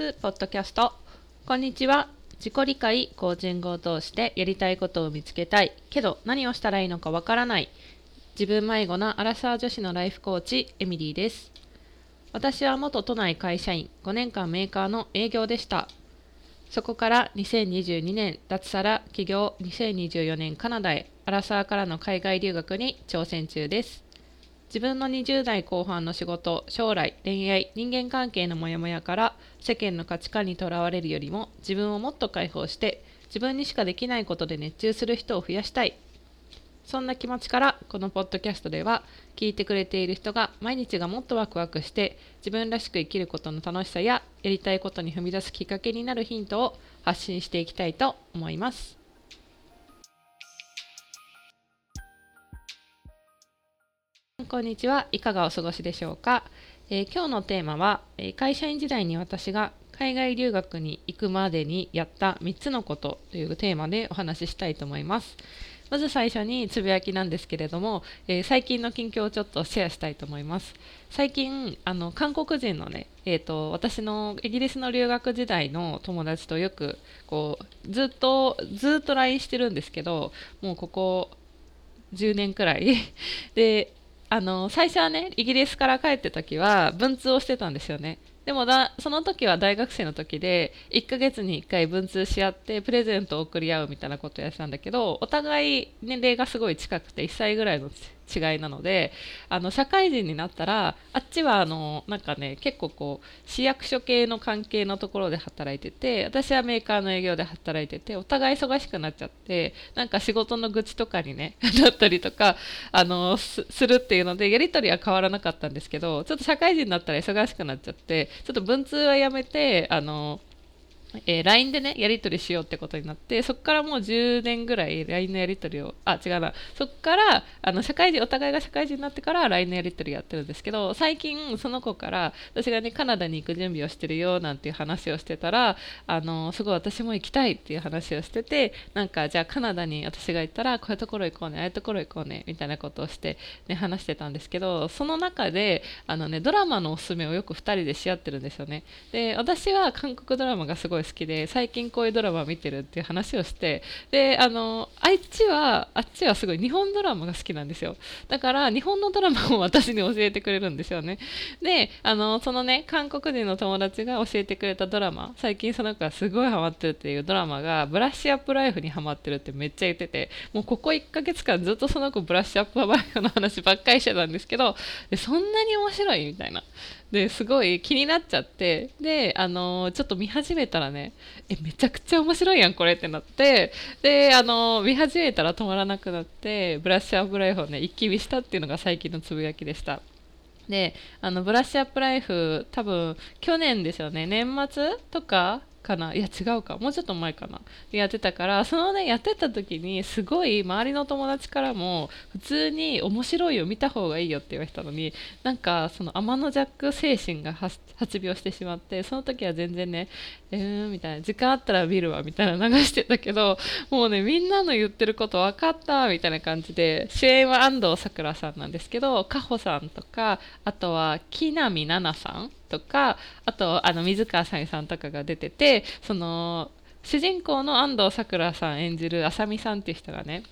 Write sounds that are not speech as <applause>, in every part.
スポッドキャスト。こんにちは。自己理解コーチングを通してやりたいことを見つけたい。けど何をしたらいいのかわからない。自分迷子なアラサー女子のライフコーチエミリーです。私は元都内会社員5年間メーカーの営業でした。そこから2022年脱サラ起業2024年カナダへアラサーからの海外留学に挑戦中です。自分の20代後半の仕事将来恋愛人間関係のモヤモヤから世間の価値観にとらわれるよりも自分をもっと解放して自分にしかできないことで熱中する人を増やしたいそんな気持ちからこのポッドキャストでは聞いてくれている人が毎日がもっとワクワクして自分らしく生きることの楽しさややりたいことに踏み出すきっかけになるヒントを発信していきたいと思います。こんにちは。いかがお過ごしでしょうか？えー、今日のテーマは、え、会社員時代に私が海外留学に行くまでにやった3つのことというテーマでお話ししたいと思います。まず最初につぶやきなんですけれども、えー、最近の近況をちょっとシェアしたいと思います。最近、あの韓国人のね、えーと、私のイギリスの留学時代の友達とよくこうずっとずっと LINE してるんですけど、もうここ10年くらい <laughs> であの最初はねイギリスから帰ってた時は文通をしてたんですよね。でもだその時は大学生の時で1ヶ月に1回文通し合ってプレゼントを送り合うみたいなことをやってたんだけどお互い年齢がすごい近くて1歳ぐらいの違いなのであの社会人になったらあっちはあのなんかね結構こう市役所系の関係のところで働いてて私はメーカーの営業で働いててお互い忙しくなっちゃってなんか仕事の愚痴とかにね <laughs> だったりとかあのするっていうのでやり取りは変わらなかったんですけどちょっと社会人になったら忙しくなっちゃってちょっと文通はやめてあのえー、LINE でね、やり取りしようってことになって、そこからもう10年ぐらい LINE のやり取りを、あ、違うな、そこから、あの、社会人、お互いが社会人になってから LINE のやり取りやってるんですけど、最近、その子から、私がね、カナダに行く準備をしてるよ、なんていう話をしてたら、あの、すごい私も行きたいっていう話をしてて、なんか、じゃあカナダに私が行ったら、こういうところ行こうね、ああいうところ行こうね、みたいなことをして、ね、話してたんですけど、その中で、あのね、ドラマのおすすめをよく2人でし合ってるんですよね。で、私は韓国ドラマがすごい好きで、最近こういうドラマ見てるっていう話をしてであのあっちはあっちはすごい日本ドラマが好きなんですよ。だから日本のドラマを私に教えてくれるんですよね。であのそのね韓国人の友達が教えてくれたドラマ最近その子がすごいハマってるっていうドラマがブラッシュアップライフにハマってるってめっちゃ言っててもうここ1ヶ月間ずっとその子ブラッシュアップライフの話ばっかりしてたんですけどそんなに面白いみたいな。ですごい気になっちゃってであのちょっと見始めたらねえめちゃくちゃ面白いやんこれってなってであの見始めたら止まらなくなってブラッシュアップライフをね一気見したっていうのが最近のつぶやきでした。であのブラッシュアップライフ多分去年ですよね年末とかかな？いや違うか。もうちょっと前かな。やってたからそのねやってた時にすごい周りの友達からも普通に面白いよ見た方がいいよって言われたのになんかその天のジャック精神が発病してしまってその時は全然ねえーみたいな時間あったら見るわみたいな流してたけどもうねみんなの言ってること分かったみたいな感じで主演は安藤サクラさんなんですけどかほさんとかあとは木南奈々さんとかあとあの水川さゆさんとかが出ててその主人公の安藤サクラさん演じるあさみさんっていう人がね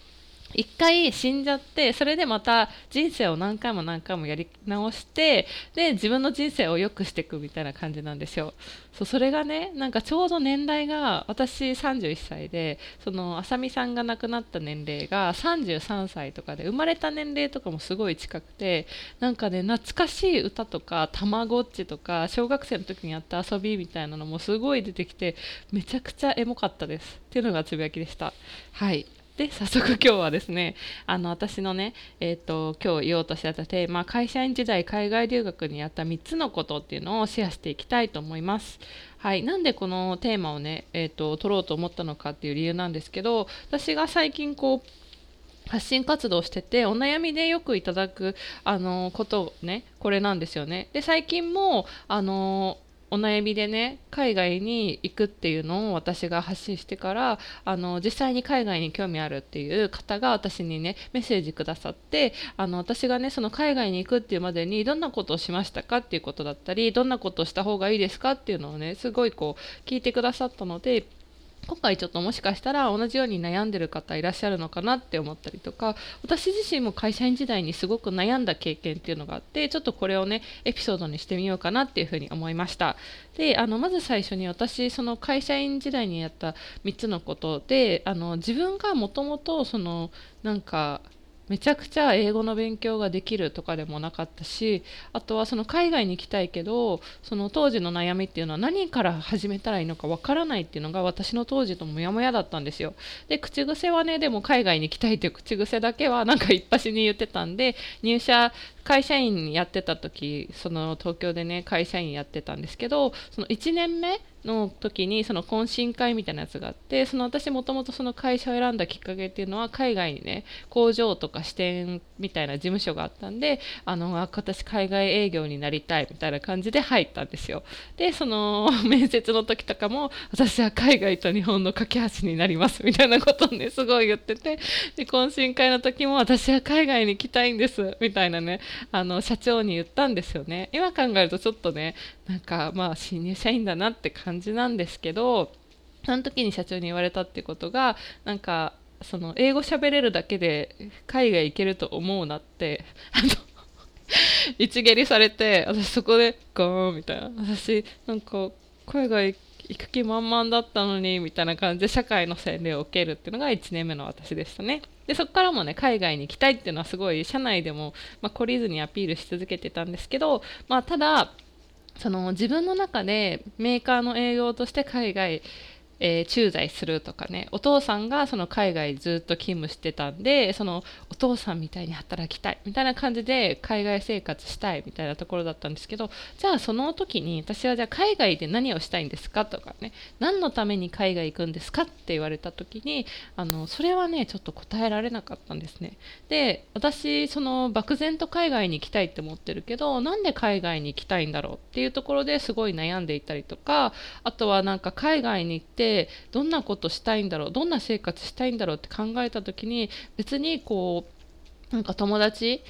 一回死んじゃってそれでまた人生を何回も何回もやり直してで自分の人生を良くしていくみたいな感じなんですよ。そうそれがねなんかちょうど年代が私31歳でそのあさみさんが亡くなった年齢が33歳とかで生まれた年齢とかもすごい近くてなんかね懐かしい歌とかたまごっちとか小学生の時にやった遊びみたいなのもすごい出てきてめちゃくちゃエモかったですっていうのがつぶやきでしたはいで早速今日はですねあの私のね、えーと、今日言おうとしてたテーマ会社員時代海外留学にやった3つのことっていうのをシェアしていきたいと思います。はい、なんでこのテーマをね、えーと、取ろうと思ったのかっていう理由なんですけど私が最近こう発信活動しててお悩みでよくいただくあのことねこれなんですよね。で最近もあのお悩みでね海外に行くっていうのを私が発信してからあの実際に海外に興味あるっていう方が私にねメッセージくださってあの私がねその海外に行くっていうまでにどんなことをしましたかっていうことだったりどんなことをした方がいいですかっていうのをねすごいこう聞いてくださったので今回ちょっともしかしたら同じように悩んでる方いらっしゃるのかなって思ったりとか私自身も会社員時代にすごく悩んだ経験っていうのがあってちょっとこれをねエピソードにしてみようかなっていうふうに思いました。であのまず最初に私その会社員時代にやった3つのことであの自分がもともとそのなんかめちゃくちゃ英語の勉強ができるとかでもなかったしあとはその海外に行きたいけどその当時の悩みっていうのは何から始めたらいいのかわからないっていうのが私の当時とモヤモヤだったんですよ。で口癖はねでも海外に行きたいっていう口癖だけはなんか一発に言ってたんで入社会社員やってた時その東京でね会社員やってたんですけどその1年目の時にその懇親会みたいなやつがあってその私もともとその会社を選んだきっかけっていうのは海外にね工場とか支店みたいな事務所があったんであのあ私海外営業になりたいみたいな感じで入ったんですよ。でその <laughs> 面接の時とかも私は海外と日本の架け橋になりますみたいなことをねすごい言っててで懇親会の時も私は海外に行きたいんですみたいなねあの社長に言ったんですよね。今考えるとちょっとねなんかまあ新入社員だなって感じなんですけどその時に社長に言われたってことがなんかその英語喋れるだけで海外行けると思うなってあの <laughs> 一蹴りされて私そこでゴーンみたいな。私なんか海外行く気満々だったのにみたいな感じで社会の洗礼を受けるっていうのが1年目の私でしたね。でそこからもね海外に行きたいっていうのはすごい社内でも、まあ、懲りずにアピールし続けてたんですけど、まあ、ただその自分の中でメーカーの営業として海外えー、駐在するとかねお父さんがその海外ずっと勤務してたんでその父さんみたいに働きたいみたいな感じで海外生活したいみたいなところだったんですけどじゃあその時に私はじゃあ海外で何をしたいんですかとかね何のために海外行くんですかって言われた時にあのそれはねちょっと答えられなかったんですね。で私その漠然と海外に行きたいって思ってるけどなんで海外に行きたいんだろうっていうところですごい悩んでいたりとかあとはなんか海外に行っててどんなことしたいんだろうどんな生活したいんだろうって考えた時に別にこうなんか友達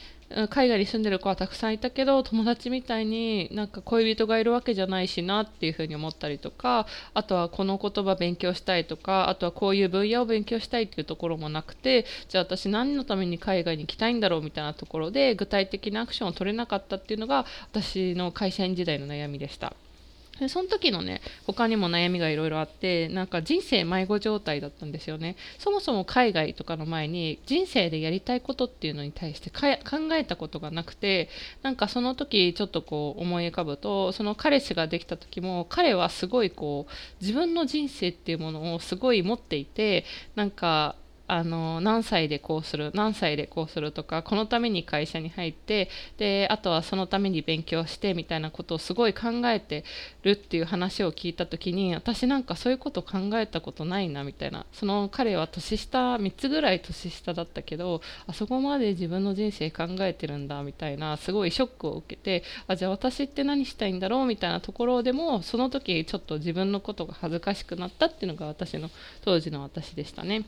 海外に住んでる子はたくさんいたけど友達みたいになんか恋人がいるわけじゃないしなっていうふうに思ったりとかあとはこの言葉勉強したいとかあとはこういう分野を勉強したいっていうところもなくてじゃあ私何のために海外に行きたいんだろうみたいなところで具体的なアクションを取れなかったっていうのが私の会社員時代の悩みでした。でその時のね他にも悩みがいろいろあってなんか人生迷子状態だったんですよね。そもそも海外とかの前に人生でやりたいことっていうのに対して考えたことがなくてなんかその時ちょっとこう思い浮かぶとその彼氏ができた時も彼はすごいこう自分の人生っていうものをすごい持っていてなんかあの何歳でこうする何歳でこうするとかこのために会社に入ってであとはそのために勉強してみたいなことをすごい考えてるっていう話を聞いた時に私なんかそういうこと考えたことないなみたいなその彼は年下3つぐらい年下だったけどあそこまで自分の人生考えてるんだみたいなすごいショックを受けてあじゃあ私って何したいんだろうみたいなところでもその時ちょっと自分のことが恥ずかしくなったっていうのが私の当時の私でしたね。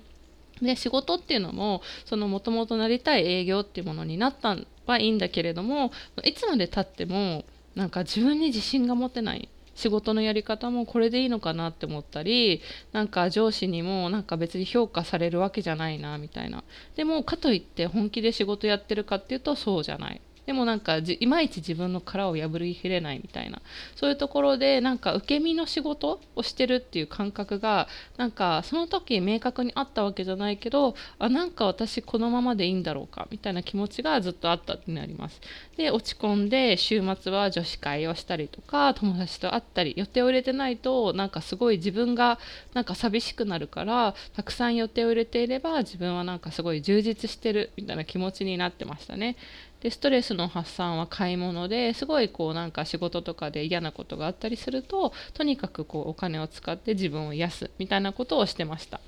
で仕事っていうのももともとなりたい営業っていうものになったんはいいんだけれどもいつまでたってもなんか自分に自信が持てない仕事のやり方もこれでいいのかなって思ったりなんか上司にもなんか別に評価されるわけじゃないなみたいな。でもかといって本気で仕事やってるかっていうとそうじゃない。でもなんかいまいち自分の殻を破りきれないみたいな。そういうところでなんか受け身の仕事をしてるっていう感覚がなんかその時明確にあったわけじゃないけどあなんか私このままでいいんだろうかみたいな気持ちがずっとあったってなります。で落ち込んで週末は女子会をしたりとか友達と会ったり予定を入れてないとなんかすごい自分がなんか寂しくなるからたくさん予定を入れていれば自分はなんかすごい充実してるみたいな気持ちになってましたね。でストレスの発散は買い物ですごいこうなんか仕事とかで嫌なことがあったりするととにかくこうお金を使って自分を癒すみたいなことをしてました。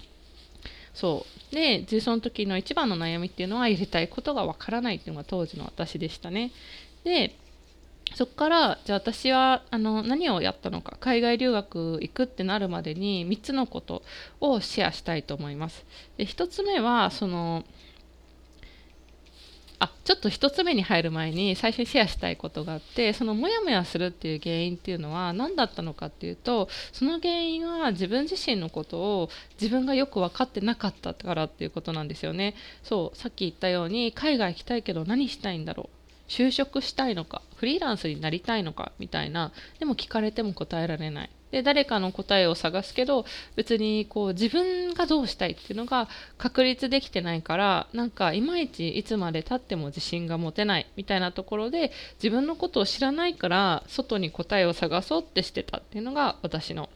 そう。でその時の一番の悩みっていうのはやりたいことがわからないっていうのが当時の私でしたね。でそこからじゃあ私はあの何をやったのか。海外留学行くってなるまでに3つのことをシェアしたいと思います。で1つ目はそのあちょっと1つ目に入る前に最初にシェアしたいことがあってそのモヤモヤするっていう原因っていうのは何だったのかっていうとその原因は自分自身のことを自分がよく分かってなかったからっていうことなんですよね。そうさっき言ったように海外行きたいけど何したいんだろう。就職したいのかフリーランスになりたいのかみたいな。でも聞かれても答えられない。で誰かの答えを探すけど別にこう自分がどうしたいっていうのが確立できてないからなんかいまいちいつまでたっても自信が持てないみたいなところで自分のことを知らないから外に答えを探そうってしてたっていうのが私の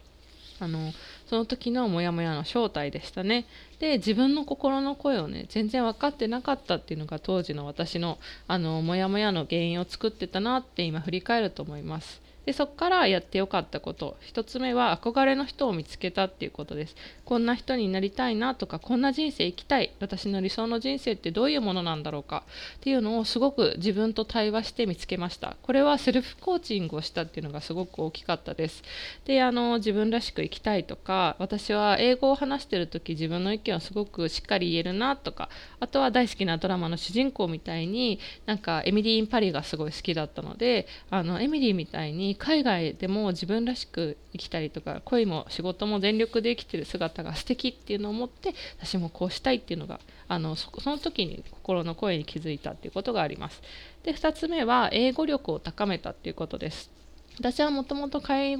あのその時のモヤモヤの正体でしたね。で自分の心の声をね全然分かってなかったっていうのが当時の私のあのモヤモヤの原因を作ってたなって今振り返ると思います。でそこからやってよかったこと。1つ目は憧れの人を見つけたっていうことです。こんな人になりたいなとかこんな人生生きたい。私の理想の人生ってどういうものなんだろうか。っていうのをすごく自分と対話して見つけました。これはセルフコーチングをしたっていうのがすごく大きかったです。であの自分らしく生きたいとか私は英語を話してる時自分の意見をすごくしっかり言えるなとかあとは大好きなドラマの主人公みたいになんかエミリー・イン・パリがすごい好きだったのであのエミリーみたいに海外でも自分らしく生きたりとか恋も仕事も全力で生きてる姿が素敵っていうのを思って私もこうしたいっていうのがあのその時に心の声に気づいたっていうことがあります。で2つ目は英語力を高めたっていうことです。私はもともと外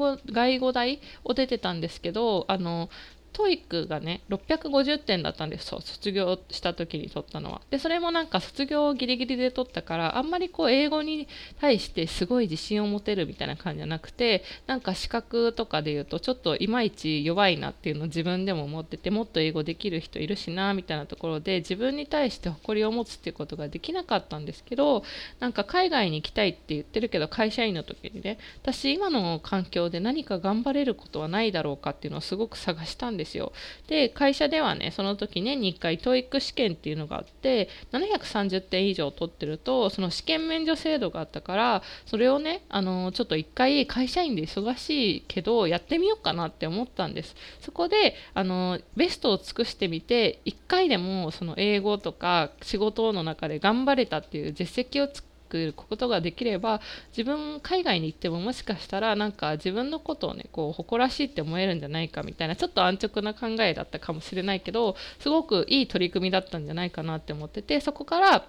語大を出てたんですけどあの TOEIC がね650点だったんですそう卒業した時に取ったのは。でそれもなんか卒業ギリギリで取ったからあんまりこう英語に対してすごい自信を持てるみたいな感じじゃなくてなんか資格とかで言うとちょっといまいち弱いなっていうのを自分でも思っててもっと英語できる人いるしなみたいなところで自分に対して誇りを持つっていうことができなかったんですけどなんか海外に行きたいって言ってるけど会社員の時にね私今の環境で何か頑張れることはないだろうかっていうのをすごく探したんですですよ。で会社ではねその時年に1回 TOEIC 試験っていうのがあって730点以上取ってるとその試験免除制度があったからそれをねあのちょっと1回会社員で忙しいけどやってみようかなって思ったんです。そこであのベストを尽くしてみて1回でもその英語とか仕事の中で頑張れたっていう実績を作くことができれば自分海外に行ってももしかしたらなんか自分のことをねこう誇らしいって思えるんじゃないかみたいなちょっと安直な考えだったかもしれないけどすごくいい取り組みだったんじゃないかなって思っててそこから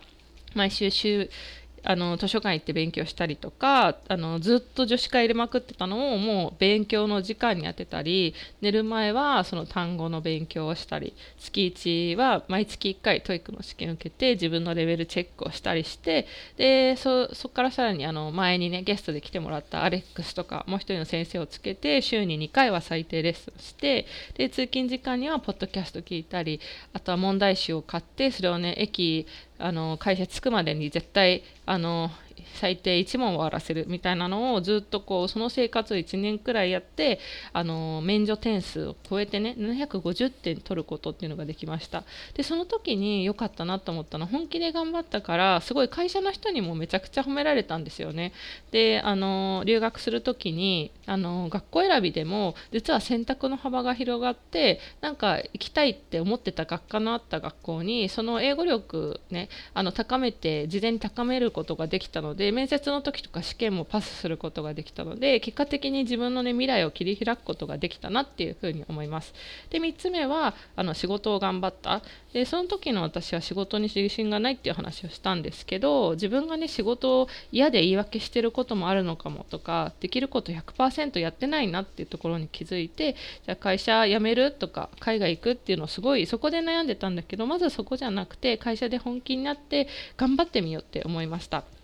毎週週あの図書館行って勉強したりとかあのずっと女子会入れまくってたのをもう勉強の時間に当てたり寝る前はその単語の勉強をしたり月1は毎月1回 TOEIC の試験を受けて自分のレベルチェックをしたりしてでそこからさらにあの前にねゲストで来てもらったアレックスとかもう一人の先生をつけて週に2回は最低レッスンしてで通勤時間にはポッドキャスト聞いたりあとは問題集を買ってそれをね駅あの会社着くまでに絶対あの最低1問終わらせるみたいなのをずっとこうその生活を1年くらいやってあの免除点数を超えてね750点取ることっていうのができました。でその時に良かったなと思ったのは本気で頑張ったからすごい会社の人にもめちゃくちゃ褒められたんですよね。であの留学する時にあの学校選びでも実は選択の幅が広がってなんか行きたいって思ってた学科のあった学校にその英語力ねあの高めて事前に高めることができたのでで面接の時とか試験もパスすることができたので結果的に自分の、ね、未来を切り開くことができたなっていうふうに思いますで3つ目はあの仕事を頑張ったでその時の私は仕事に自信がないっていう話をしたんですけど自分がね仕事を嫌で言い訳してることもあるのかもとかできること100%やってないなっていうところに気づいてじゃあ会社辞めるとか海外行くっていうのをすごいそこで悩んでたんだけどまずそこじゃなくて会社で本気になって頑張ってみようって思いました。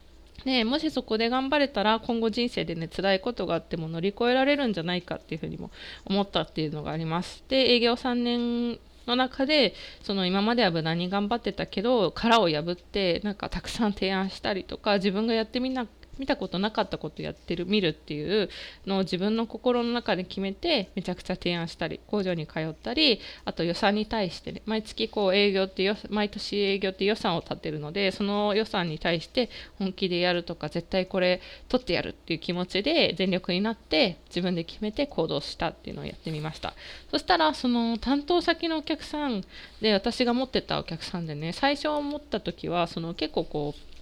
ねもしそこで頑張れたら今後人生でね辛いことがあっても乗り越えられるんじゃないかっていうふうにも思ったっていうのがあります。で営業3年の中でその今までは無難に頑張ってたけど殻を破ってなんかたくさん提案したりとか自分がやってみな見たことなかったことやってる見るっていうのを自分の心の中で決めてめちゃくちゃ提案したり工場に通ったりあと予算に対してね毎月こう営業って毎年営業って予算を立てるのでその予算に対して本気でやるとか絶対これ取ってやるっていう気持ちで全力になって自分で決めて行動したっていうのをやってみました。そしたらその担当先のお客さんで私が持ってたお客さんでね最初思った時はその結構こう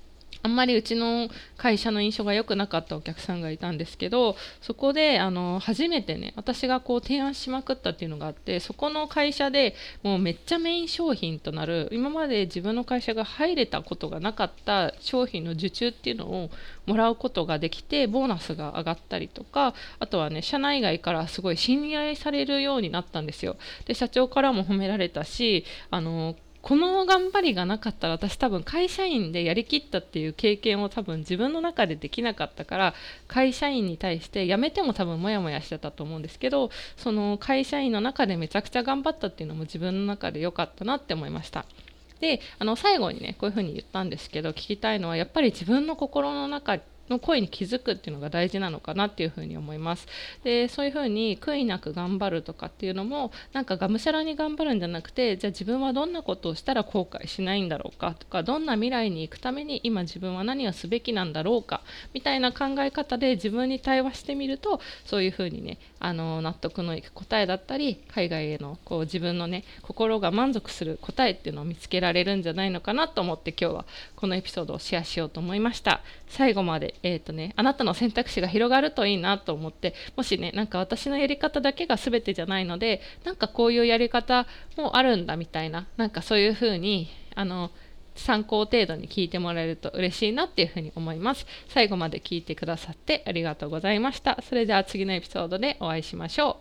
あんまりうちの会社の印象が良くなかったお客さんがいたんですけどそこであの初めてね私がこう提案しまくったっていうのがあってそこの会社でもうめっちゃメイン商品となる今まで自分の会社が入れたことがなかった商品の受注っていうのをもらうことができてボーナスが上がったりとかあとはね社内外からすごい信頼されるようになったんですよ。で社長からも褒められたしあのこの頑張りがなかったら私多分会社員でやりきったっていう経験を多分自分の中でできなかったから会社員に対して辞めても多分モヤモヤしてたと思うんですけどその会社員の中でめちゃくちゃ頑張ったっていうのも自分の中で良かったなって思いました。であの最後にねこういうふうに言ったんですけど聞きたいのはやっぱり自分の心の中の声に気づくっていうのが大事なのかなっていうふうに思います。でそういうふうに悔いなく頑張るとかっていうのもなんかがむしゃらに頑張るんじゃなくてじゃあ自分はどんなことをしたら後悔しないんだろうかとかどんな未来に行くために今自分は何をすべきなんだろうかみたいな考え方で自分に対話してみるとそういうふうにねあの納得のいく答えだったり海外へのこう自分のね心が満足する答えっていうのを見つけられるんじゃないのかなと思って今日はこのエピソードをシェアしようと思いました最後までえ、ー、とね、あなたの選択肢が広がるといいなと思って、もしね、なんか私のやり方だけが全てじゃないので、なんかこういうやり方もあるんだみたいな、なんかそういうふうに、あの、参考程度に聞いてもらえると嬉しいなっていうふうに思います。最後まで聞いてくださってありがとうございました。それでは次のエピソードでお会いしましょう。